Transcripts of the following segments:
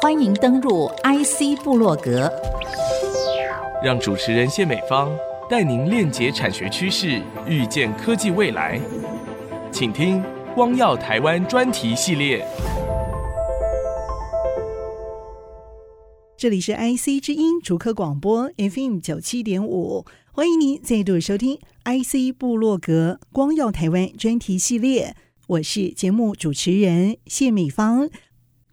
欢迎登入 IC 部落格，让主持人谢美芳带您链接产学趋势，预见科技未来。请听“光耀台湾”专题系列。这里是 IC 之音逐客广播 FM 九七点五，欢迎您再度收听 IC 部落格“光耀台湾”专题系列。我是节目主持人谢美芳。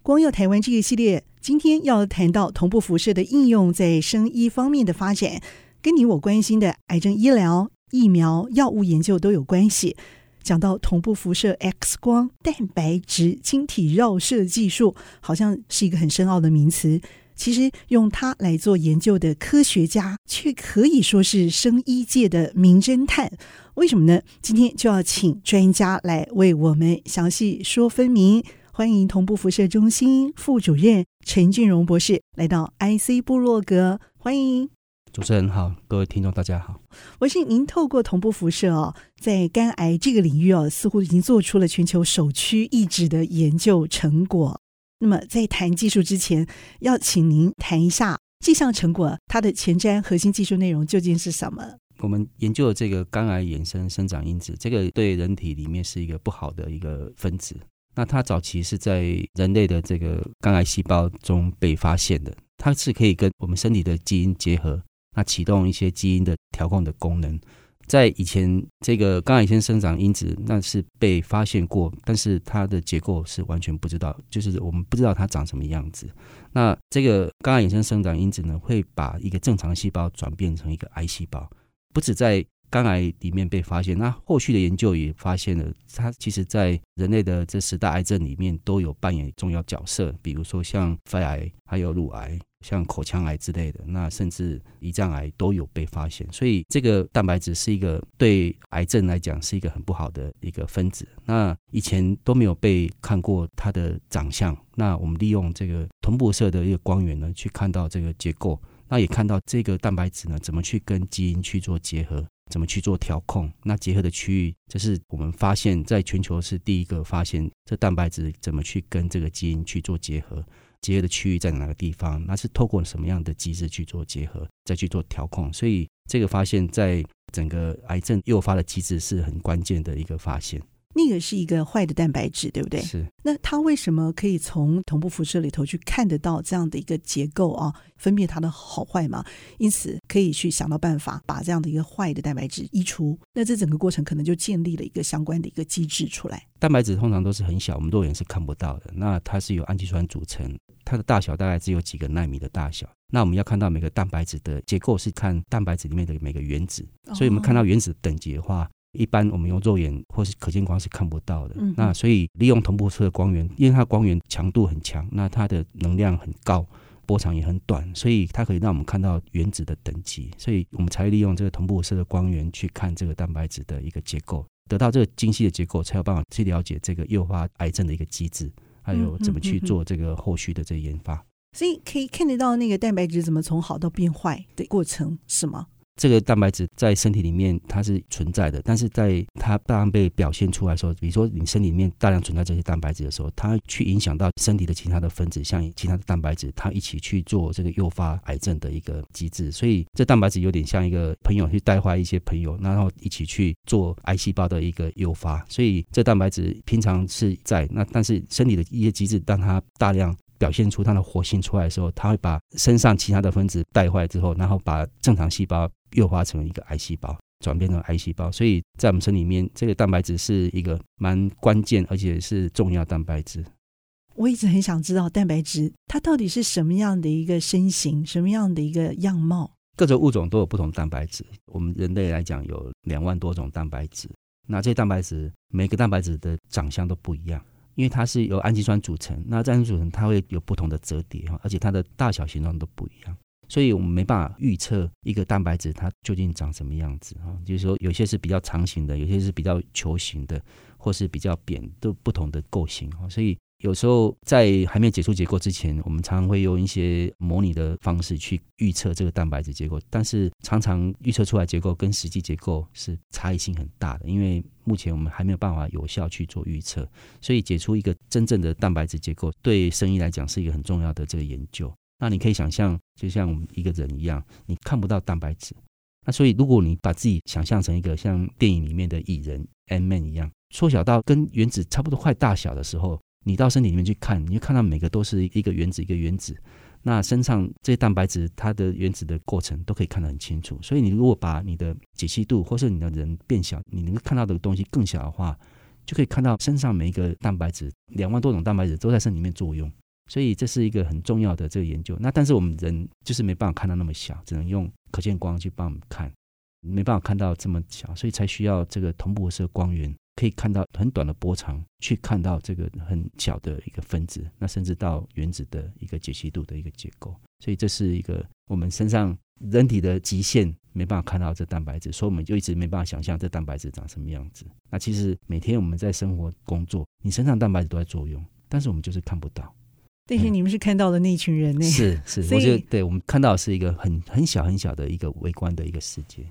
光耀台湾这个系列，今天要谈到同步辐射的应用在生医方面的发展，跟你我关心的癌症医疗、疫苗、药物研究都有关系。讲到同步辐射 X 光蛋白质晶体绕射技术，好像是一个很深奥的名词。其实用它来做研究的科学家，却可以说是生医界的名侦探。为什么呢？今天就要请专家来为我们详细说分明。欢迎同步辐射中心副主任陈俊荣博士来到 IC 部落格，欢迎主持人好，各位听众大家好。我是您透过同步辐射哦，在肝癌这个领域哦，似乎已经做出了全球首屈一指的研究成果。那么在谈技术之前，要请您谈一下这项成果它的前瞻核心技术内容究竟是什么？我们研究的这个肝癌衍生生长因子，这个对人体里面是一个不好的一个分子。那它早期是在人类的这个肝癌细胞中被发现的，它是可以跟我们身体的基因结合，那启动一些基因的调控的功能。在以前，这个肝癌先生长因子那是被发现过，但是它的结构是完全不知道，就是我们不知道它长什么样子。那这个肝癌衍生生长因子呢，会把一个正常细胞转变成一个癌细胞，不止在肝癌里面被发现，那后续的研究也发现了，它其实在人类的这十大癌症里面都有扮演重要角色，比如说像肺癌，还有乳癌，像口腔癌之类的，那甚至胰脏癌都有被发现。所以这个蛋白质是一个对癌症来讲是一个很不好的一个分子。那以前都没有被看过它的长相，那我们利用这个同步色的一个光源呢，去看到这个结构，那也看到这个蛋白质呢怎么去跟基因去做结合。怎么去做调控？那结合的区域，这是我们发现在全球是第一个发现这蛋白质怎么去跟这个基因去做结合，结合的区域在哪个地方？那是透过什么样的机制去做结合，再去做调控？所以这个发现，在整个癌症诱发的机制是很关键的一个发现。那个是一个坏的蛋白质，对不对？是。那它为什么可以从同步辐射里头去看得到这样的一个结构啊？分辨它的好坏嘛？因此可以去想到办法把这样的一个坏的蛋白质移除。那这整个过程可能就建立了一个相关的一个机制出来。蛋白质通常都是很小，我们肉眼是看不到的。那它是由氨基酸组成，它的大小大概只有几个纳米的大小。那我们要看到每个蛋白质的结构是看蛋白质里面的每个原子，所以我们看到原子等级的话。一般我们用肉眼或是可见光是看不到的，嗯、那所以利用同步色的光源，因为它光源强度很强，那它的能量很高，波长也很短，所以它可以让我们看到原子的等级，所以我们才利用这个同步辐射的光源去看这个蛋白质的一个结构，得到这个精细的结构，才有办法去了解这个诱发癌症的一个机制，还有怎么去做这个后续的这个研发。所以可以看得到那个蛋白质怎么从好到变坏的过程，是吗？这个蛋白质在身体里面它是存在的，但是在它大量被表现出来的时候，比如说你身体里面大量存在这些蛋白质的时候，它去影响到身体的其他的分子，像其他的蛋白质，它一起去做这个诱发癌症的一个机制。所以这蛋白质有点像一个朋友去带坏一些朋友，然后一起去做癌细胞的一个诱发。所以这蛋白质平常是在那，但是身体的一些机制，当它大量表现出它的活性出来的时候，它会把身上其他的分子带坏之后，然后把正常细胞。诱发成一个癌细胞，转变成癌细胞，所以在我们身里面，这个蛋白质是一个蛮关键，而且是重要蛋白质。我一直很想知道蛋白质它到底是什么样的一个身形，什么样的一个样貌。各种物种都有不同蛋白质。我们人类来讲有两万多种蛋白质，那这些蛋白质每个蛋白质的长相都不一样，因为它是由氨基酸组成。那这氨基酸组成它会有不同的折叠哈，而且它的大小形状都不一样。所以我们没办法预测一个蛋白质它究竟长什么样子哈，就是说有些是比较长形的，有些是比较球形的，或是比较扁，都不同的构型哈。所以有时候在还没有解出结构之前，我们常常会用一些模拟的方式去预测这个蛋白质结构，但是常常预测出来结构跟实际结构是差异性很大的，因为目前我们还没有办法有效去做预测，所以解出一个真正的蛋白质结构，对生意来讲是一个很重要的这个研究。那你可以想象，就像我们一个人一样，你看不到蛋白质，那所以如果你把自己想象成一个像电影里面的蚁人 M Man 一样，缩小到跟原子差不多快大小的时候。你到身体里面去看，你就看到每个都是一个原子一个原子，那身上这些蛋白质它的原子的过程都可以看得很清楚。所以你如果把你的解析度或是你的人变小，你能够看到的东西更小的话，就可以看到身上每一个蛋白质，两万多种蛋白质都在身体里面作用。所以这是一个很重要的这个研究。那但是我们人就是没办法看到那么小，只能用可见光去帮我们看，没办法看到这么小，所以才需要这个同步射光源。可以看到很短的波长，去看到这个很小的一个分子，那甚至到原子的一个解析度的一个结构。所以这是一个我们身上人体的极限，没办法看到这蛋白质，所以我们就一直没办法想象这蛋白质长什么样子。那其实每天我们在生活工作，你身上蛋白质都在作用，但是我们就是看不到。但是你们是看到的那群人呢？是是，我觉得对我们看到的是一个很很小很小的一个微观的一个世界。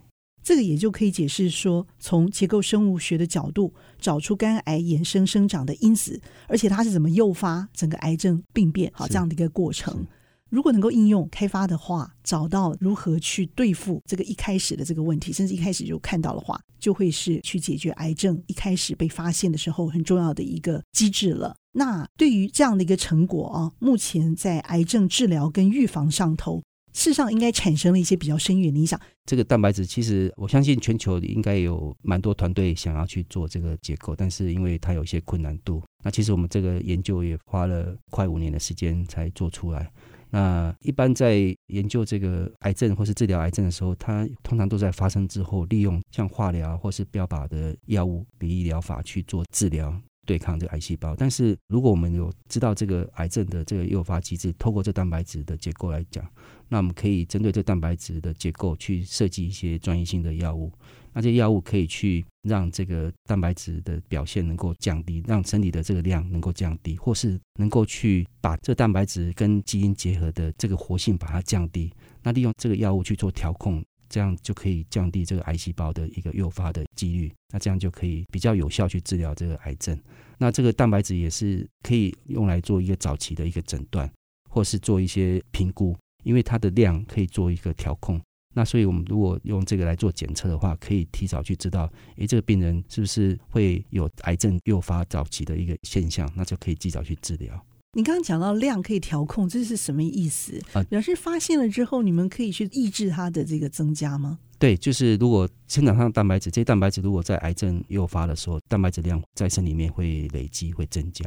这个也就可以解释说，从结构生物学的角度找出肝癌衍生生长的因子，而且它是怎么诱发整个癌症病变，好这样的一个过程。如果能够应用开发的话，找到如何去对付这个一开始的这个问题，甚至一开始就看到的话，就会是去解决癌症一开始被发现的时候很重要的一个机制了。那对于这样的一个成果啊，目前在癌症治疗跟预防上头。事实上，应该产生了一些比较深远的影响。这个蛋白质，其实我相信全球应该有蛮多团队想要去做这个结构，但是因为它有一些困难度，那其实我们这个研究也花了快五年的时间才做出来。那一般在研究这个癌症或是治疗癌症的时候，它通常都在发生之后，利用像化疗或是标靶的药物、比例疗法去做治疗。对抗这个癌细胞，但是如果我们有知道这个癌症的这个诱发机制，透过这蛋白质的结构来讲，那我们可以针对这蛋白质的结构去设计一些专业性的药物。那这些药物可以去让这个蛋白质的表现能够降低，让身体的这个量能够降低，或是能够去把这蛋白质跟基因结合的这个活性把它降低。那利用这个药物去做调控。这样就可以降低这个癌细胞的一个诱发的几率，那这样就可以比较有效去治疗这个癌症。那这个蛋白质也是可以用来做一个早期的一个诊断，或是做一些评估，因为它的量可以做一个调控。那所以我们如果用这个来做检测的话，可以提早去知道，诶，这个病人是不是会有癌症诱发早期的一个现象，那就可以及早去治疗。你刚刚讲到量可以调控，这是什么意思？啊表示发现了之后，你们可以去抑制它的这个增加吗？对，就是如果生长上蛋白质，这些蛋白质如果在癌症诱发的时候，蛋白质量在身里面会累积，会增加。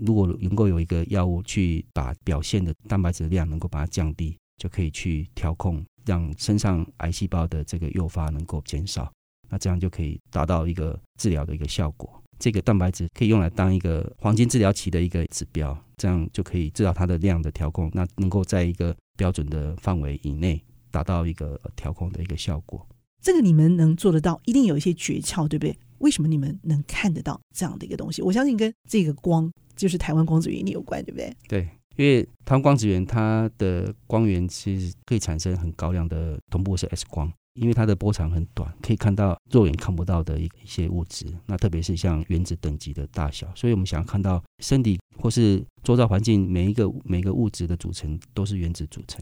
如果能够有一个药物去把表现的蛋白质量能够把它降低，就可以去调控，让身上癌细胞的这个诱发能够减少。那这样就可以达到一个治疗的一个效果。这个蛋白质可以用来当一个黄金治疗期的一个指标，这样就可以知道它的量的调控，那能够在一个标准的范围以内达到一个调控的一个效果。这个你们能做得到，一定有一些诀窍，对不对？为什么你们能看得到这样的一个东西？我相信跟这个光就是台湾光子原理有关，对不对？对，因为台湾光子源它的光源其实可以产生很高量的同步射 X 光。因为它的波长很短，可以看到肉眼看不到的一一些物质，那特别是像原子等级的大小，所以我们想要看到身体或是周遭环境每一个每个物质的组成都是原子组成。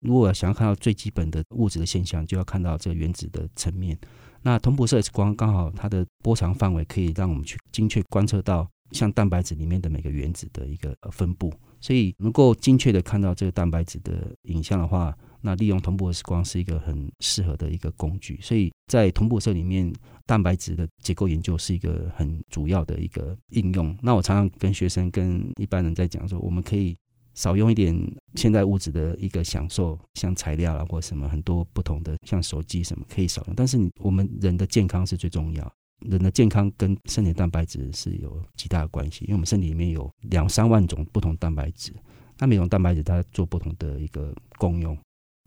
如果想要看到最基本的物质的现象，就要看到这个原子的层面。那同步射 X 光刚好它的波长范围可以让我们去精确观测到像蛋白质里面的每个原子的一个分布，所以能够精确的看到这个蛋白质的影像的话。那利用同步时光是一个很适合的一个工具，所以在同步射里面，蛋白质的结构研究是一个很主要的一个应用。那我常常跟学生、跟一般人在讲说，我们可以少用一点现在物质的一个享受，像材料啊或什么很多不同的，像手机什么可以少用，但是你我们人的健康是最重要，人的健康跟身体蛋白质是有极大的关系，因为我们身体里面有两三万种不同蛋白质，那每种蛋白质它做不同的一个功用。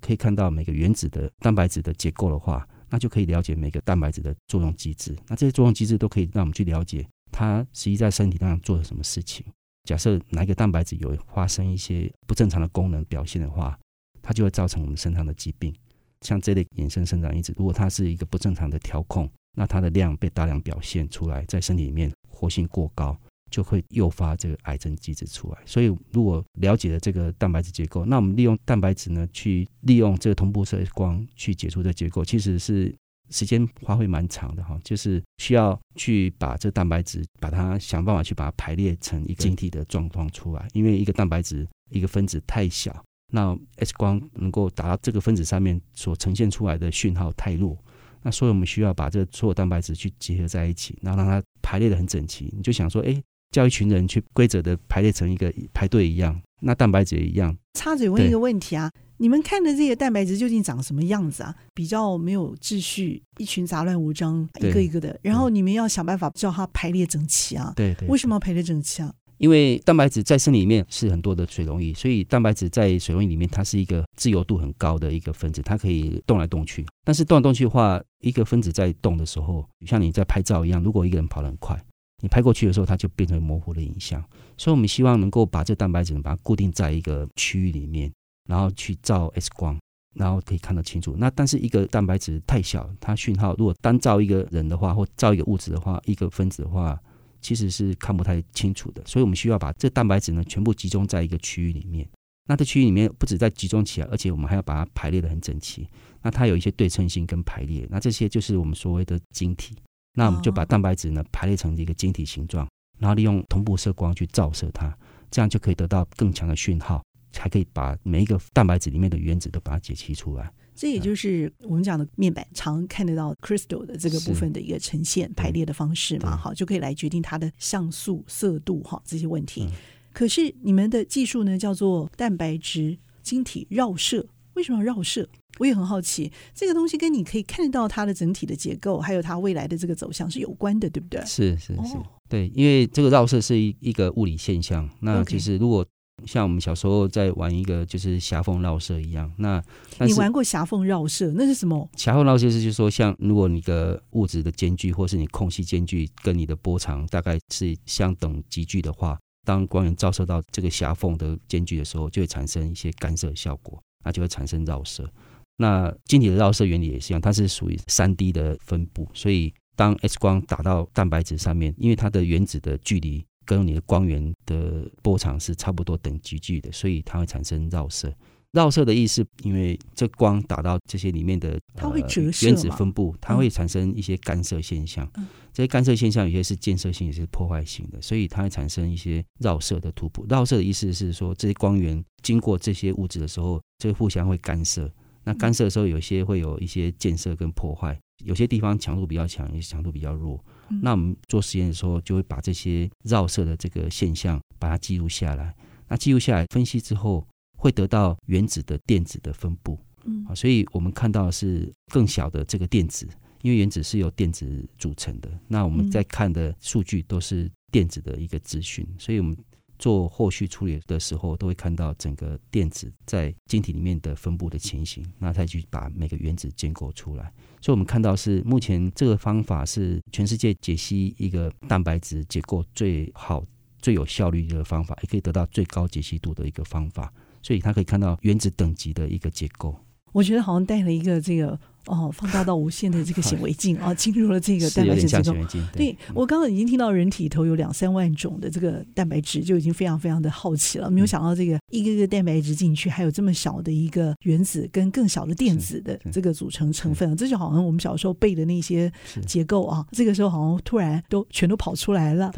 可以看到每个原子的蛋白质的结构的话，那就可以了解每个蛋白质的作用机制。那这些作用机制都可以让我们去了解它实际在身体上做了什么事情。假设哪一个蛋白质有发生一些不正常的功能表现的话，它就会造成我们身上的疾病。像这类衍生生长因子，如果它是一个不正常的调控，那它的量被大量表现出来，在身体里面活性过高，就会诱发这个癌症机制出来。所以，如果了解了这个蛋白质结构，那我们利用蛋白质呢，去利用这个同步射光去解除这结构，其实是。时间花费蛮长的哈，就是需要去把这蛋白质，把它想办法去把它排列成一个晶体的状况出来。因为一个蛋白质一个分子太小，那 X 光能够达到这个分子上面所呈现出来的讯号太弱，那所以我们需要把这所有蛋白质去结合在一起，然后让它排列的很整齐。你就想说，哎，叫一群人去规则的排列成一个排队一样，那蛋白质也一样。插嘴问一个问题啊。你们看的这个蛋白质究竟长什么样子啊？比较没有秩序，一群杂乱无章，一个一个的。然后你们要想办法叫它排列整齐啊。对对。为什么要排列整齐啊？因为蛋白质在身体里面是很多的水溶液，所以蛋白质在水溶液里面，它是一个自由度很高的一个分子，它可以动来动去。但是动来动去的话，一个分子在动的时候，像你在拍照一样，如果一个人跑得很快，你拍过去的时候，它就变成模糊的影像。所以我们希望能够把这蛋白质把它固定在一个区域里面，然后去照 X 光。然后可以看得清楚。那但是一个蛋白质太小，它讯号如果单照一个人的话，或照一个物质的话，一个分子的话，其实是看不太清楚的。所以我们需要把这蛋白质呢全部集中在一个区域里面。那这区域里面不止在集中起来，而且我们还要把它排列得很整齐。那它有一些对称性跟排列，那这些就是我们所谓的晶体。那我们就把蛋白质呢排列成一个晶体形状，然后利用同步射光去照射它，这样就可以得到更强的讯号。还可以把每一个蛋白质里面的原子都把它解析出来，这也就是我们讲的面板常看得到 crystal 的这个部分的一个呈现排列的方式嘛，好，就可以来决定它的像素、色度哈这些问题。嗯、可是你们的技术呢叫做蛋白质晶体绕射，为什么要绕射？我也很好奇，这个东西跟你可以看得到它的整体的结构，还有它未来的这个走向是有关的，对不对？是是是、哦，对，因为这个绕射是一一个物理现象，那其实如果像我们小时候在玩一个就是狭缝绕射一样，那你玩过狭缝绕射？那是什么？狭缝绕射是就是说，像如果你的物质的间距或是你空隙间距跟你的波长大概是相等级距的话，当光源照射到这个狭缝的间距的时候，就会产生一些干涉效果，那就会产生绕射。那晶体的绕射原理也是一样，它是属于三 D 的分布，所以当 X 光打到蛋白质上面，因为它的原子的距离。跟你的光源的波长是差不多等级距的，所以它会产生绕射。绕射的意思，因为这光打到这些里面的它会折射、呃、原子分布，它会产生一些干涉现象。嗯、这些干涉现象有些是建设性，有些是破坏性的，所以它会产生一些绕射的突破。绕射的意思是说，这些光源经过这些物质的时候，这互相会干涉。那干涉的时候，有些会有一些建设跟破坏，有些地方强度比较强，有些强度比较弱。那我们做实验的时候，就会把这些绕射的这个现象把它记录下来。那记录下来分析之后，会得到原子的电子的分布。嗯，啊，所以我们看到的是更小的这个电子，因为原子是由电子组成的。那我们在看的数据都是电子的一个资讯，所以我们。做后续处理的时候，都会看到整个电子在晶体里面的分布的情形，那再去把每个原子建构出来。所以，我们看到是目前这个方法是全世界解析一个蛋白质结构最好、最有效率的方法，也可以得到最高解析度的一个方法。所以，它可以看到原子等级的一个结构。我觉得好像带了一个这个。哦，放大到无限的这个显微镜啊，进入了这个蛋白质结构。对，对我刚刚已经听到人体头有两三万种的这个蛋白质，就已经非常非常的好奇了。没有想到这个一个一个蛋白质进去，还有这么小的一个原子跟更小的电子的这个组成成分，这就好像我们小时候背的那些结构啊，这个时候好像突然都全都跑出来了。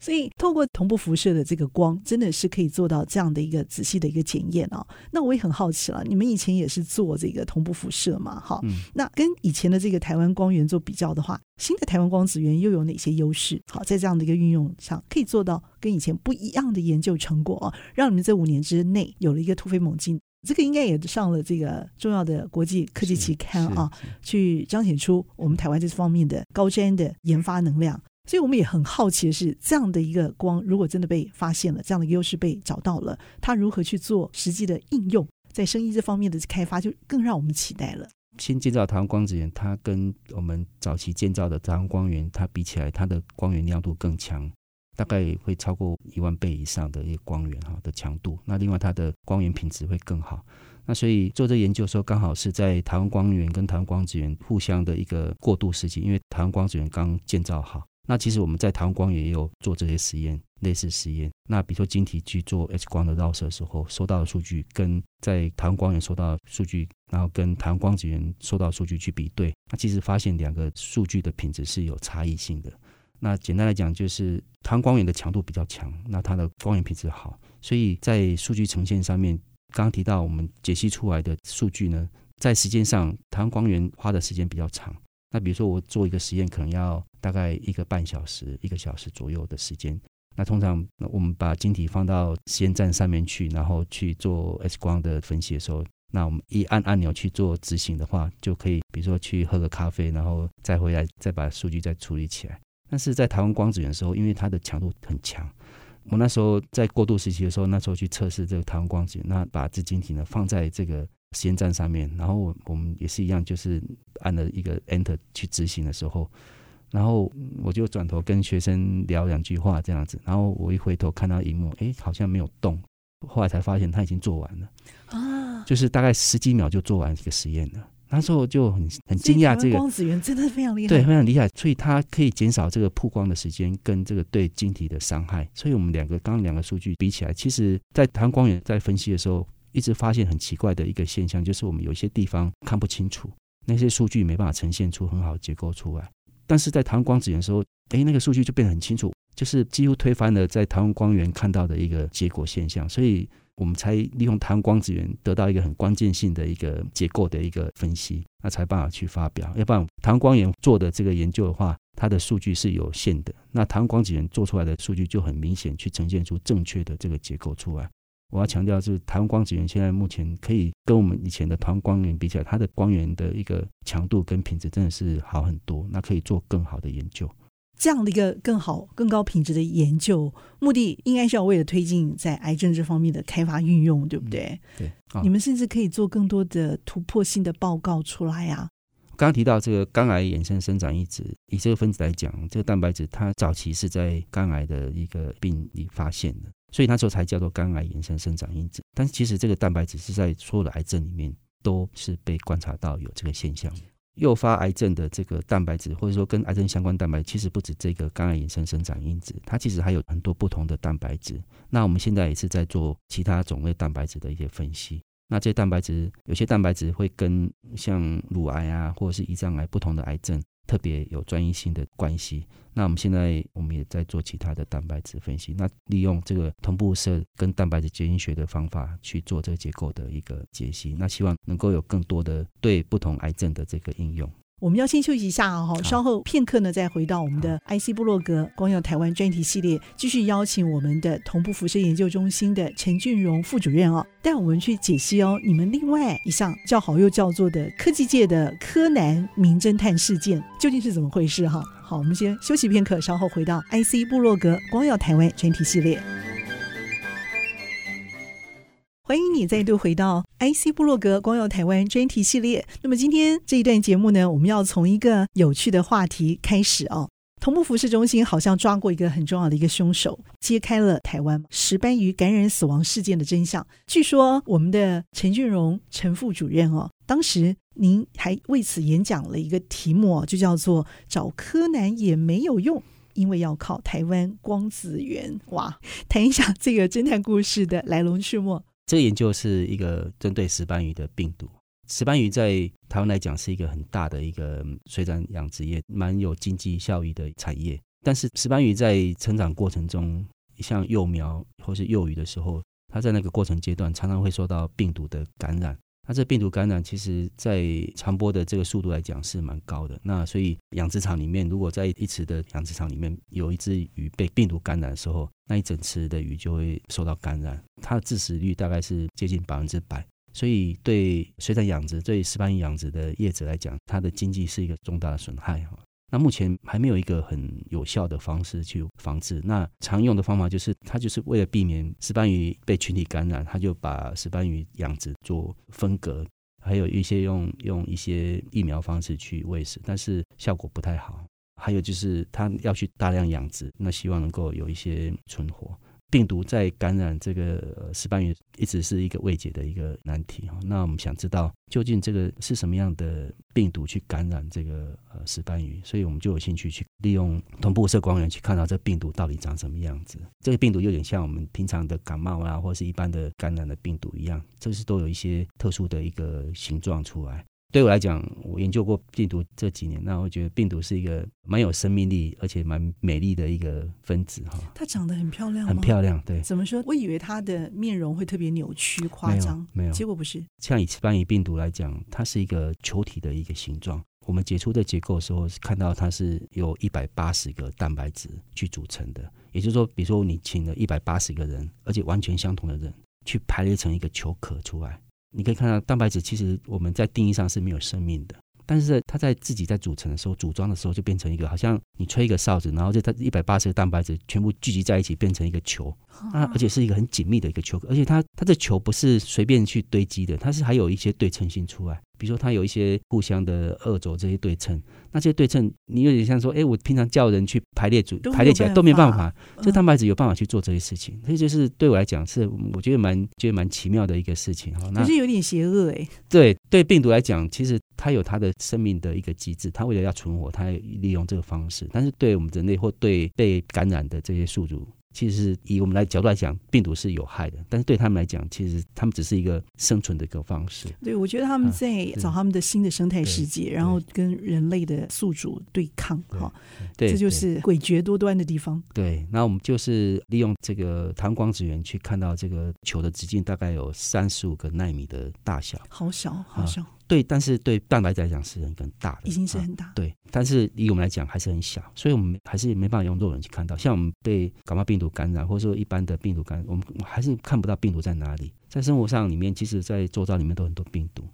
所以，透过同步辐射的这个光，真的是可以做到这样的一个仔细的一个检验啊。那我也很好奇了，你们以前也是做这个同步辐射嘛？哈、嗯，那跟以前的这个台湾光源做比较的话，新的台湾光子源又有哪些优势？好，在这样的一个运用上，可以做到跟以前不一样的研究成果啊，让你们这五年之内有了一个突飞猛进。这个应该也上了这个重要的国际科技期刊啊，去彰显出我们台湾这方面的高瞻的研发能量。所以我们也很好奇的是，这样的一个光，如果真的被发现了，这样的优势被找到了，它如何去做实际的应用，在生意这方面的开发，就更让我们期待了。新建造台湾光子源，它跟我们早期建造的台湾光源，它比起来，它的光源亮度更强，大概会超过一万倍以上的一个光源哈的强度。那另外它的光源品质会更好。那所以做这研究的时候，刚好是在台湾光源跟台湾光子源互相的一个过渡时期，因为台湾光子源刚建造好。那其实我们在台湾光源也有做这些实验，类似实验。那比如说晶体去做 X 光的绕射的时候，收到的数据跟在台湾光源收到的数据，然后跟台湾光子源收到的数据去比对，那其实发现两个数据的品质是有差异性的。那简单来讲，就是台湾光源的强度比较强，那它的光源品质好，所以在数据呈现上面，刚刚提到我们解析出来的数据呢，在时间上台湾光源花的时间比较长。那比如说我做一个实验，可能要大概一个半小时、一个小时左右的时间。那通常我们把晶体放到实验站上面去，然后去做 X 光的分析的时候，那我们一按按钮去做执行的话，就可以，比如说去喝个咖啡，然后再回来再把数据再处理起来。但是在台湾光子源的时候，因为它的强度很强，我那时候在过渡时期的时候，那时候去测试这个台湾光子，那把这晶体呢放在这个。实验站上面，然后我们也是一样，就是按了一个 Enter 去执行的时候，然后我就转头跟学生聊两句话这样子，然后我一回头看到荧幕，哎，好像没有动，后来才发现他已经做完了啊，就是大概十几秒就做完这个实验了。那时候就很很惊讶，这个光子源真的非常厉害，对，非常厉害，所以它可以减少这个曝光的时间跟这个对晶体的伤害。所以我们两个刚刚两个数据比起来，其实在台湾光源在分析的时候。一直发现很奇怪的一个现象，就是我们有些地方看不清楚，那些数据没办法呈现出很好的结构出来。但是在台湾光子源的时候，诶，那个数据就变得很清楚，就是几乎推翻了在台湾光源看到的一个结果现象。所以我们才利用台湾光子源得到一个很关键性的一个结构的一个分析，那才办法去发表。要不然台湾光源做的这个研究的话，它的数据是有限的，那台湾光子源做出来的数据就很明显去呈现出正确的这个结构出来。我要强调，是台湾光子源现在目前可以跟我们以前的台湾光源比起来，它的光源的一个强度跟品质真的是好很多，那可以做更好的研究。这样的一个更好、更高品质的研究，目的应该是要为了推进在癌症这方面的开发运用，对不对？嗯、对，你们甚至可以做更多的突破性的报告出来啊。刚刚提到这个肝癌衍生生长因子，以这个分子来讲，这个蛋白质它早期是在肝癌的一个病理发现的。所以那时候才叫做肝癌衍生生长因子，但是其实这个蛋白质是在所有的癌症里面都是被观察到有这个现象。诱发癌症的这个蛋白质，或者说跟癌症相关蛋白，其实不止这个肝癌衍生生长因子，它其实还有很多不同的蛋白质。那我们现在也是在做其他种类蛋白质的一些分析。那这些蛋白质，有些蛋白质会跟像乳癌啊，或者是胰脏癌不同的癌症。特别有专一性的关系。那我们现在我们也在做其他的蛋白质分析，那利用这个同步色跟蛋白质结晶学的方法去做这个结构的一个解析。那希望能够有更多的对不同癌症的这个应用。我们要先休息一下哈，稍后片刻呢，再回到我们的 IC 部落格光耀台湾专题系列，继续邀请我们的同步辐射研究中心的陈俊荣副主任哦，带我们去解析哦，你们另外一项叫好又叫座的科技界的柯南名侦探事件究竟是怎么回事哈？好，我们先休息片刻，稍后回到 IC 部落格光耀台湾专题系列。你再度回到 IC 部落格光耀台湾专题系列。那么今天这一段节目呢，我们要从一个有趣的话题开始哦。同步辐射中心好像抓过一个很重要的一个凶手，揭开了台湾石斑鱼感染死亡事件的真相。据说我们的陈俊荣陈副主任哦，当时您还为此演讲了一个题目哦，就叫做“找柯南也没有用，因为要靠台湾光子源”。哇，谈一下这个侦探故事的来龙去脉。这个研究是一个针对石斑鱼的病毒。石斑鱼在台湾来讲是一个很大的一个水产养殖业，蛮有经济效益的产业。但是石斑鱼在成长过程中，像幼苗或是幼鱼的时候，它在那个过程阶段常常会受到病毒的感染。那这病毒感染，其实在传播的这个速度来讲是蛮高的。那所以养殖场里面，如果在一池的养殖场里面有一只鱼被病毒感染的时候，那一整池的鱼就会受到感染，它的致死率大概是接近百分之百。所以对水产养殖、对石斑鱼养殖的业者来讲，它的经济是一个重大的损害哈。那目前还没有一个很有效的方式去防治。那常用的方法就是，它就是为了避免石斑鱼被群体感染，它就把石斑鱼养殖做分隔，还有一些用用一些疫苗方式去喂食，但是效果不太好。还有就是它要去大量养殖，那希望能够有一些存活。病毒在感染这个石斑鱼一直是一个未解的一个难题哈。那我们想知道究竟这个是什么样的病毒去感染这个呃石斑鱼，所以我们就有兴趣去利用同步射光源去看到这病毒到底长什么样子。这个病毒有点像我们平常的感冒啊，或是一般的感染的病毒一样，这是都有一些特殊的一个形状出来。对我来讲，我研究过病毒这几年，那我觉得病毒是一个蛮有生命力，而且蛮美丽的一个分子哈。它长得很漂亮，很漂亮。对，怎么说？我以为它的面容会特别扭曲、夸张，没有，结果不是。像以石斑鱼病毒来讲，它是一个球体的一个形状。我们解出的结构的时候，看到它是由一百八十个蛋白质去组成的。也就是说，比如说你请了一百八十个人，而且完全相同的人，去排列成一个球壳出来。你可以看到，蛋白质其实我们在定义上是没有生命的，但是它在自己在组成的时候、组装的时候，就变成一个好像你吹一个哨子，然后就它一百八十个蛋白质全部聚集在一起，变成一个球，啊，而且是一个很紧密的一个球，而且它它的球不是随便去堆积的，它是还有一些对称性出来。比如说，它有一些互相的二轴这些对称，那这些对称，你有点像说，哎，我平常叫人去排列组排列起来都没办法，这蛋白质有办法去做这些事情，所以就是对我来讲是我觉得蛮觉得蛮奇妙的一个事情哈。那可是有点邪恶哎。对对，病毒来讲，其实它有它的生命的一个机制，它为了要存活，它利用这个方式。但是对我们人类或对被感染的这些宿主。其实以我们来角度来讲，病毒是有害的，但是对他们来讲，其实他们只是一个生存的一个方式。对，我觉得他们在找他们的新的生态世界，然后跟人类的宿主对抗，哈，这就是诡谲多端的地方。对，那我们就是利用这个弹光子源去看到这个球的直径大概有三十五个纳米的大小，好小，好小。对，但是对蛋白质来讲是很很大的，已经是很大。啊、对，但是以我们来讲还是很小，所以我们还是没办法用肉眼去看到。像我们被感冒病毒感染，或者说一般的病毒感染，我们还是看不到病毒在哪里。在生活上里面，其实，在周遭里面都很多病毒，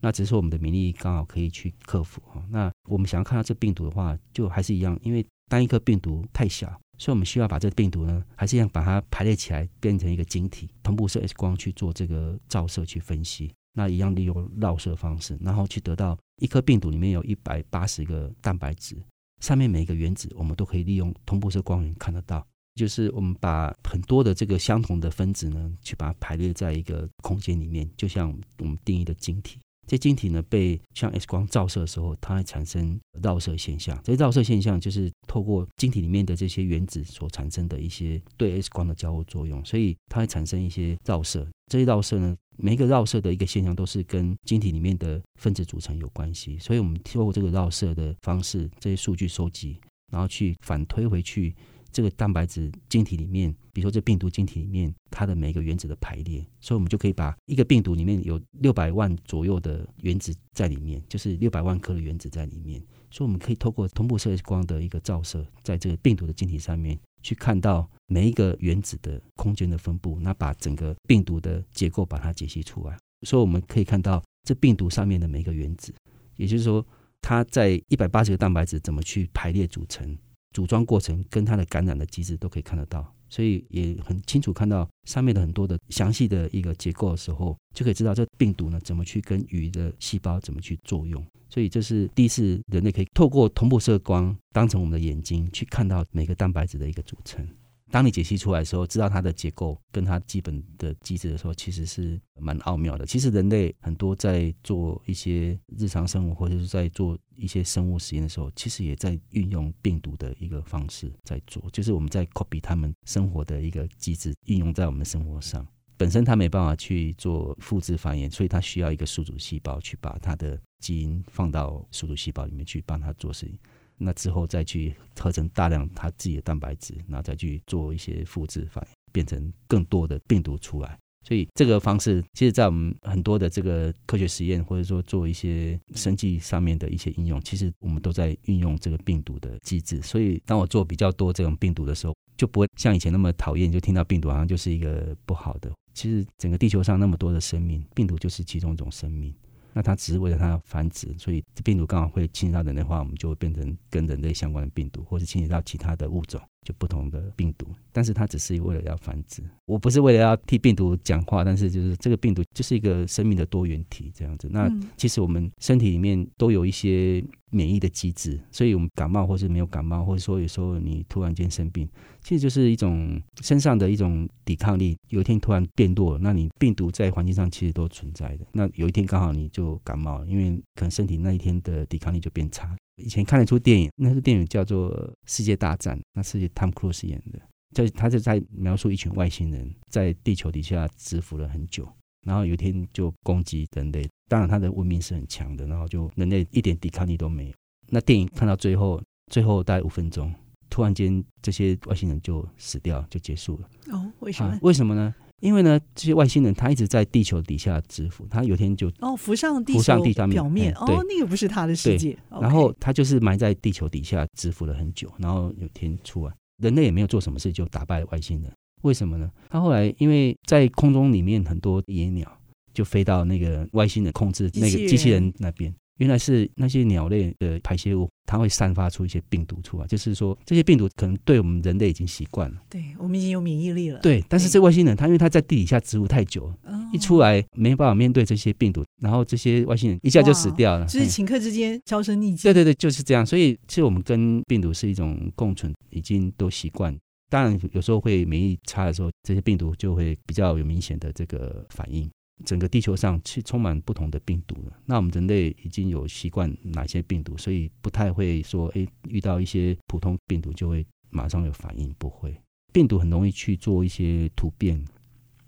那只是说我们的免疫力刚好可以去克服哈。那我们想要看到这病毒的话，就还是一样，因为单一颗病毒太小，所以我们需要把这个病毒呢，还是一样把它排列起来，变成一个晶体，同步射 X 光去做这个照射去分析。那一样利用绕射方式，然后去得到一颗病毒里面有一百八十个蛋白质，上面每一个原子我们都可以利用同步射光源看得到。就是我们把很多的这个相同的分子呢，去把它排列在一个空间里面，就像我们定义的晶体。这晶体呢被像 X 光照射的时候，它会产生绕射现象。这绕射现象就是透过晶体里面的这些原子所产生的一些对 X 光的交互作用，所以它会产生一些绕射。这些绕射呢，每一个绕射的一个现象都是跟晶体里面的分子组成有关系，所以我们透过这个绕射的方式，这些数据收集，然后去反推回去这个蛋白质晶体里面，比如说这病毒晶体里面它的每一个原子的排列，所以我们就可以把一个病毒里面有六百万左右的原子在里面，就是六百万颗的原子在里面，所以我们可以透过同步射光的一个照射，在这个病毒的晶体上面。去看到每一个原子的空间的分布，那把整个病毒的结构把它解析出来，所以我们可以看到这病毒上面的每一个原子，也就是说它在一百八十个蛋白质怎么去排列组成，组装过程跟它的感染的机制都可以看得到，所以也很清楚看到上面的很多的详细的一个结构的时候，就可以知道这病毒呢怎么去跟鱼的细胞怎么去作用。所以这是第一次人类可以透过同步射光当成我们的眼睛去看到每个蛋白质的一个组成。当你解析出来的时候，知道它的结构跟它基本的机制的时候，其实是蛮奥妙的。其实人类很多在做一些日常生活或者是在做一些生物实验的时候，其实也在运用病毒的一个方式在做，就是我们在 copy 他们生活的一个机制，运用在我们的生活上。本身它没办法去做复制繁衍，所以它需要一个宿主细胞去把它的基因放到宿主细胞里面去帮它做事情。那之后再去合成大量它自己的蛋白质，然后再去做一些复制反应，变成更多的病毒出来。所以这个方式，其实，在我们很多的这个科学实验，或者说做一些生技上面的一些应用，其实我们都在运用这个病毒的机制。所以，当我做比较多这种病毒的时候，就不会像以前那么讨厌，就听到病毒好像就是一个不好的。其实，整个地球上那么多的生命，病毒就是其中一种生命。那它只是为了它繁殖，所以这病毒刚好会侵袭到人的话，我们就会变成跟人类相关的病毒，或是侵袭到其他的物种。就不同的病毒，但是它只是为了要繁殖。我不是为了要替病毒讲话，但是就是这个病毒就是一个生命的多元体这样子。那其实我们身体里面都有一些免疫的机制，所以我们感冒或是没有感冒，或者说有时候你突然间生病，其实就是一种身上的一种抵抗力。有一天突然变弱，那你病毒在环境上其实都存在的。那有一天刚好你就感冒了，因为可能身体那一天的抵抗力就变差。以前看了一出电影，那部电影叫做《世界大战》，那是 Tom Cruise 演的，就他就在描述一群外星人在地球底下蛰伏了很久，然后有一天就攻击人类。当然他的文明是很强的，然后就人类一点抵抗力都没有。那电影看到最后，最后大概五分钟，突然间这些外星人就死掉，就结束了。哦，为什么？啊，为什么呢？因为呢，这些外星人他一直在地球底下蛰伏，他有天就哦浮上地球表面，哦，那个不是他的世界。然后他就是埋在地球底下蛰伏了很久，然后有天出来，人类也没有做什么事就打败了外星人。为什么呢？他后来因为在空中里面很多野鸟就飞到那个外星人控制那个机器人那边。原来是那些鸟类的排泄物，它会散发出一些病毒出来。就是说，这些病毒可能对我们人类已经习惯了，对我们已经有免疫力了。对，但是这外星人，他因为他在地底下植物太久，一出来没办法面对这些病毒，然后这些外星人一下就死掉了。就是顷刻之间销声匿迹。对对对，就是这样。所以，其实我们跟病毒是一种共存，已经都习惯。当然，有时候会免疫差的时候，这些病毒就会比较有明显的这个反应。整个地球上是充满不同的病毒了。那我们人类已经有习惯哪些病毒，所以不太会说，诶，遇到一些普通病毒就会马上有反应，不会。病毒很容易去做一些突变，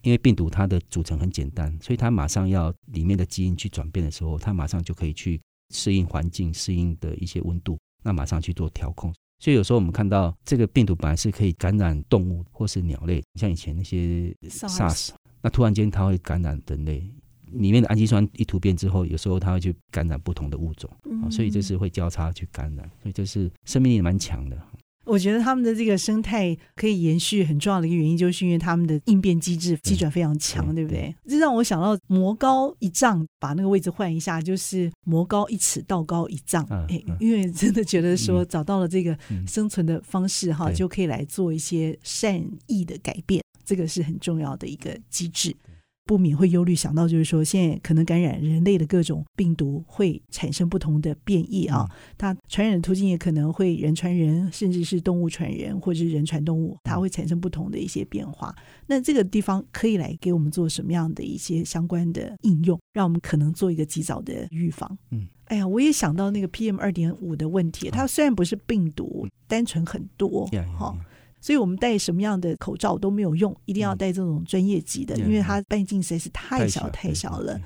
因为病毒它的组成很简单，所以它马上要里面的基因去转变的时候，它马上就可以去适应环境、适应的一些温度，那马上去做调控。所以有时候我们看到这个病毒本来是可以感染动物或是鸟类，像以前那些 SARS。那突然间它会感染人类，里面的氨基酸一突变之后，有时候它会去感染不同的物种，嗯、所以这是会交叉去感染，所以这是生命力蛮强的。我觉得他们的这个生态可以延续，很重要的一个原因，就是因为他们的应变机制机转非常强，对，对不对？这让我想到魔高一丈，把那个位置换一下，就是魔高一尺，道高一丈。哎、因为真的觉得说找到了这个生存的方式哈、嗯，就可以来做一些善意的改变。这个是很重要的一个机制，不免会忧虑想到，就是说现在可能感染人类的各种病毒会产生不同的变异啊，它传染的途径也可能会人传人，甚至是动物传人，或者是人传动物，它会产生不同的一些变化。那这个地方可以来给我们做什么样的一些相关的应用，让我们可能做一个及早的预防？嗯，哎呀，我也想到那个 PM 二点五的问题，它虽然不是病毒，单纯很多，哈。所以我们戴什么样的口罩都没有用，一定要戴这种专业级的，嗯、因为它半径实在是太小太小了，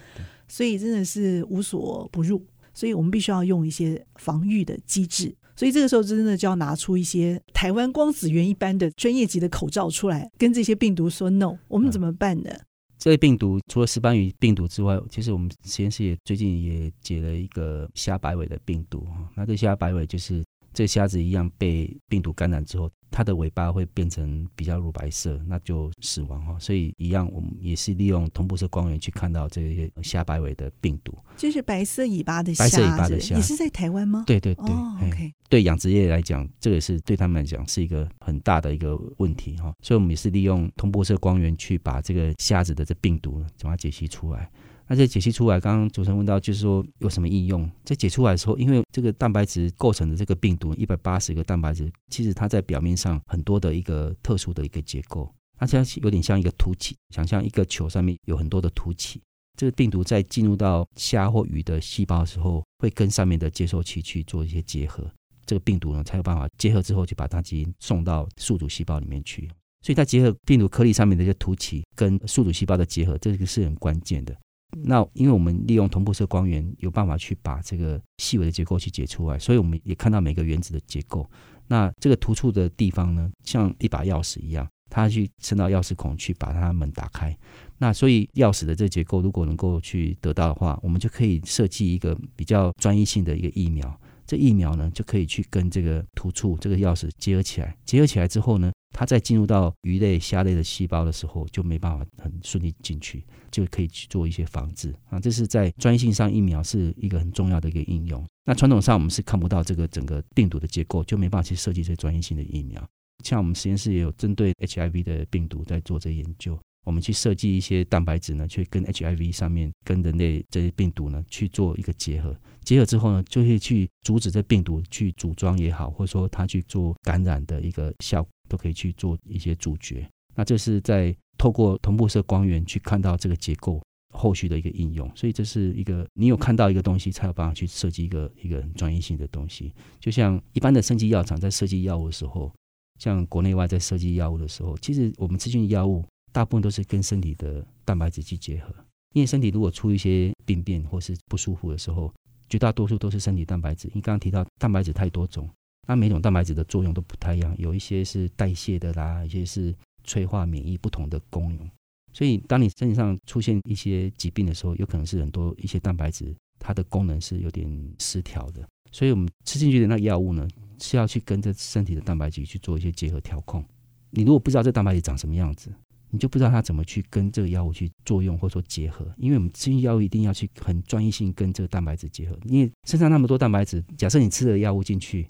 所以真的是无所不入。所以我们必须要用一些防御的机制。所以这个时候真的就要拿出一些台湾光子源一般的专业级的口罩出来，跟这些病毒说 no。我们怎么办呢？嗯、这类病毒除了石斑鱼病毒之外，其实我们实验室也最近也解了一个虾白尾的病毒。那这虾白尾就是这虾子一样被病毒感染之后。它的尾巴会变成比较乳白色，那就死亡哈。所以一样，我们也是利用同步色光源去看到这些虾白尾的病毒，就是白色尾巴的虾，白色尾巴的虾，你是在台湾吗？对对对、哦、，OK。对养殖业来讲，这个是对他们来讲是一个很大的一个问题哈。所以我们也是利用同步色光源去把这个虾子的这病毒把它解析出来。那这解析出来，刚刚主持人问到，就是说有什么应用？在解出来的时候，因为这个蛋白质构成的这个病毒一百八十个蛋白质，其实它在表面上很多的一个特殊的一个结构，它像有点像一个凸起，想象一个球上面有很多的凸起。这个病毒在进入到虾或鱼的细胞的时候，会跟上面的接收器去做一些结合，这个病毒呢才有办法结合之后，就把它基因送到宿主细胞里面去。所以它结合病毒颗粒上面的一些凸起跟宿主细胞的结合，这个是很关键的。那因为我们利用同步色光源，有办法去把这个细微的结构去解出来，所以我们也看到每个原子的结构。那这个突触的地方呢，像一把钥匙一样，它去伸到钥匙孔去把它门打开。那所以钥匙的这个结构如果能够去得到的话，我们就可以设计一个比较专一性的一个疫苗。这疫苗呢，就可以去跟这个突触这个钥匙结合起来。结合起来之后呢，它在进入到鱼类、虾类的细胞的时候，就没办法很顺利进去，就可以去做一些防治啊。这是在专业性上，疫苗是一个很重要的一个应用。那传统上我们是看不到这个整个病毒的结构，就没办法去设计这些专业性的疫苗。像我们实验室也有针对 HIV 的病毒在做这研究，我们去设计一些蛋白质呢，去跟 HIV 上面跟人类这些病毒呢去做一个结合，结合之后呢，就会去阻止这病毒去组装也好，或者说它去做感染的一个效果，都可以去做一些主角。那这是在透过同步色光源去看到这个结构。后续的一个应用，所以这是一个你有看到一个东西，才有办法去设计一个一个很专业性的东西。就像一般的生技药厂在设计药物的时候，像国内外在设计药物的时候，其实我们吃进药物大部分都是跟身体的蛋白质去结合。因为身体如果出一些病变或是不舒服的时候，绝大多数都是身体蛋白质。你刚刚提到蛋白质太多种，那每种蛋白质的作用都不太一样，有一些是代谢的啦，有些是催化免疫不同的功能。所以，当你身体上出现一些疾病的时候，有可能是很多一些蛋白质它的功能是有点失调的。所以我们吃进去的那个药物呢，是要去跟着身体的蛋白质去做一些结合调控。你如果不知道这蛋白质长什么样子，你就不知道它怎么去跟这个药物去作用或者说结合。因为我们吃进药物一定要去很专业性跟这个蛋白质结合。因为身上那么多蛋白质，假设你吃了药物进去，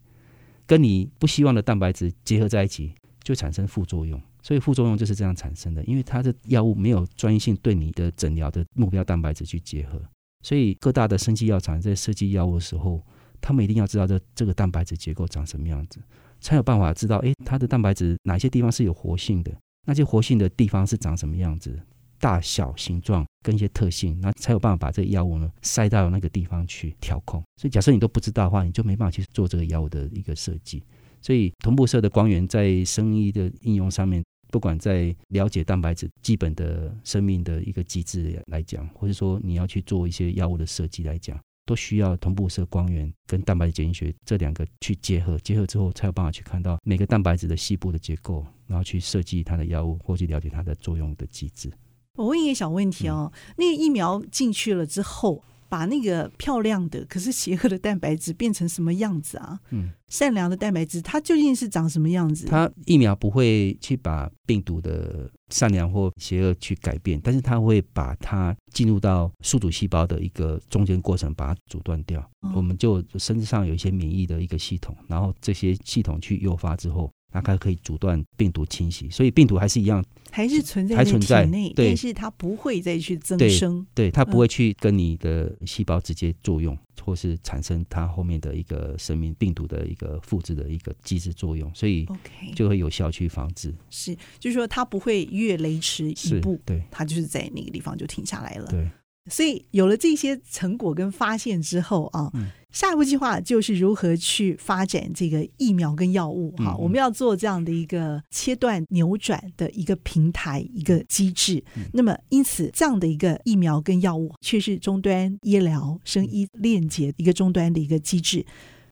跟你不希望的蛋白质结合在一起，就产生副作用。所以副作用就是这样产生的，因为它的药物没有专业性对你的诊疗的目标蛋白质去结合，所以各大的生技药厂在设计药物的时候，他们一定要知道这这个蛋白质结构长什么样子，才有办法知道，诶，它的蛋白质哪些地方是有活性的，那些活性的地方是长什么样子，大小、形状跟一些特性，那才有办法把这个药物呢塞到那个地方去调控。所以假设你都不知道的话，你就没办法去做这个药物的一个设计。所以同步色的光源在生医的应用上面。不管在了解蛋白质基本的生命的一个机制来讲，或者说你要去做一些药物的设计来讲，都需要同步色光源跟蛋白质检验学这两个去结合，结合之后才有办法去看到每个蛋白质的细部的结构，然后去设计它的药物或去了解它的作用的机制。我问一个小问题哦，嗯、那个疫苗进去了之后。把那个漂亮的可是邪恶的蛋白质变成什么样子啊？嗯，善良的蛋白质它究竟是长什么样子？它疫苗不会去把病毒的善良或邪恶去改变，但是它会把它进入到宿主细胞的一个中间过程，把它阻断掉。哦、我们就身上有一些免疫的一个系统，然后这些系统去诱发之后。那它可以阻断病毒侵袭，所以病毒还是一样，还是存在在体内，但是它不会再去增生，对，对，它不会去跟你的细胞直接作用，嗯、或是产生它后面的一个生命病毒的一个复制的一个机制作用，所以就会有效去防治。是，就是说它不会越雷池一步，对，它就是在那个地方就停下来了。对。所以有了这些成果跟发现之后啊，嗯、下一步计划就是如何去发展这个疫苗跟药物哈。嗯、我们要做这样的一个切断扭转的一个平台一个机制。嗯、那么因此这样的一个疫苗跟药物却是终端医疗生医链接一个终端的一个机制，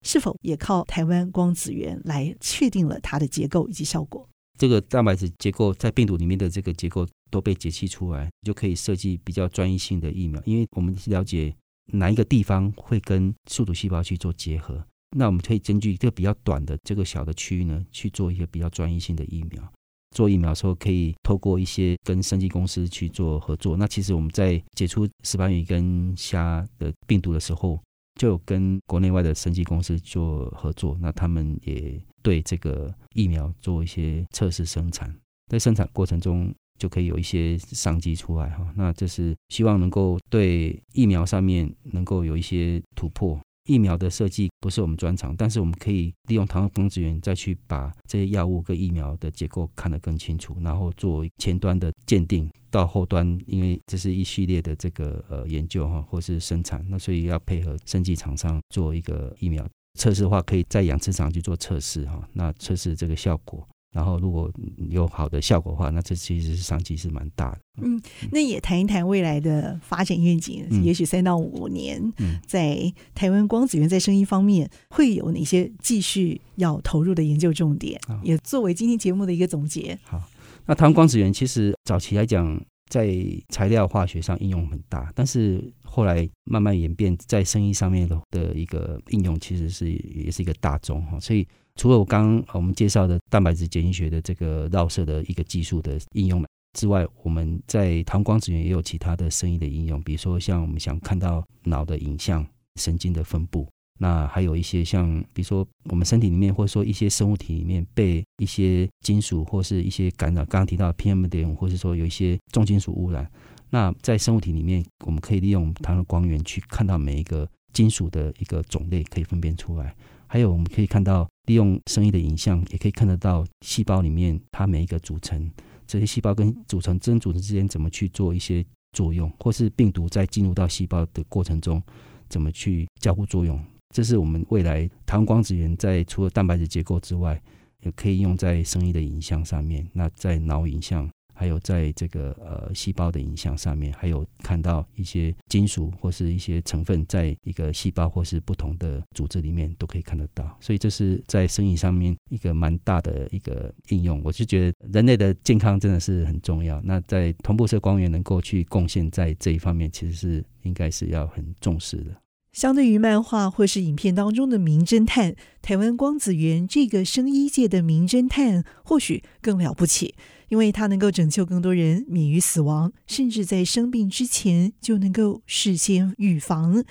是否也靠台湾光子源来确定了它的结构以及效果？这个蛋白质结构在病毒里面的这个结构。都被解析出来，就可以设计比较专一性的疫苗。因为我们了解哪一个地方会跟宿主细胞去做结合，那我们可以根据这个比较短的这个小的区域呢，去做一个比较专一性的疫苗。做疫苗的时候，可以透过一些跟生技公司去做合作。那其实我们在解除石斑鱼跟虾的病毒的时候，就有跟国内外的生技公司做合作。那他们也对这个疫苗做一些测试生产，在生产过程中。就可以有一些商机出来哈，那这是希望能够对疫苗上面能够有一些突破。疫苗的设计不是我们专长，但是我们可以利用台湾光子源再去把这些药物跟疫苗的结构看得更清楚，然后做前端的鉴定，到后端，因为这是一系列的这个呃研究哈，或是生产，那所以要配合生技厂商做一个疫苗测试的话，可以在养殖场去做测试哈，那测试这个效果。然后，如果有好的效果的话，那这其实是商机是蛮大的。嗯，那也谈一谈未来的发展愿景。嗯、也许三到五年，嗯、在台湾光子源在生意方面会有哪些继续要投入的研究重点？好也作为今天节目的一个总结。好，那台湾光子源其实早期来讲，在材料化学上应用很大，但是后来慢慢演变在生意上面的的一个应用，其实是也是一个大宗哈，所以。除了我刚刚我们介绍的蛋白质检验学的这个绕射的一个技术的应用之外，我们在台湾光子源也有其他的生医的应用，比如说像我们想看到脑的影像、神经的分布，那还有一些像，比如说我们身体里面，或者说一些生物体里面被一些金属或是一些干扰，刚刚提到 PM 点五，或是说有一些重金属污染。那在生物体里面，我们可以利用它的光源去看到每一个金属的一个种类，可以分辨出来。还有我们可以看到，利用声音的影像，也可以看得到细胞里面它每一个组成，这些细胞跟组成真组织之间怎么去做一些作用，或是病毒在进入到细胞的过程中怎么去交互作用。这是我们未来台湾光子源在除了蛋白质结构之外，也可以用在声音的影像上面。那在脑影像，还有在这个呃细胞的影像上面，还有看到一些金属或是一些成分，在一个细胞或是不同的组织里面都可以看得到。所以这是在生意上面一个蛮大的一个应用。我就觉得人类的健康真的是很重要。那在同步射光源能够去贡献在这一方面，其实是应该是要很重视的。相对于漫画或是影片当中的名侦探，台湾光子源这个声医界的名侦探或许更了不起，因为他能够拯救更多人免于死亡，甚至在生病之前就能够事先预防。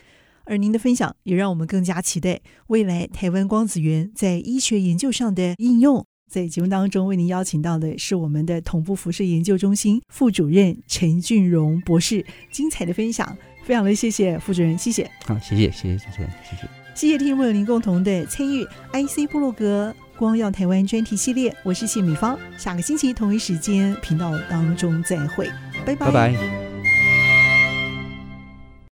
而您的分享也让我们更加期待未来台湾光子源在医学研究上的应用。在节目当中为您邀请到的是我们的同步辐射研究中心副主任陈俊荣博士，精彩的分享。非常的谢谢副主任，谢谢。好，谢谢，谢谢主持人，谢谢。谢谢听众朋友您共同的参与，IC 部落格光耀台湾专题系列，我是谢美芳，下个星期同一时间频道当中再会，拜拜。拜拜。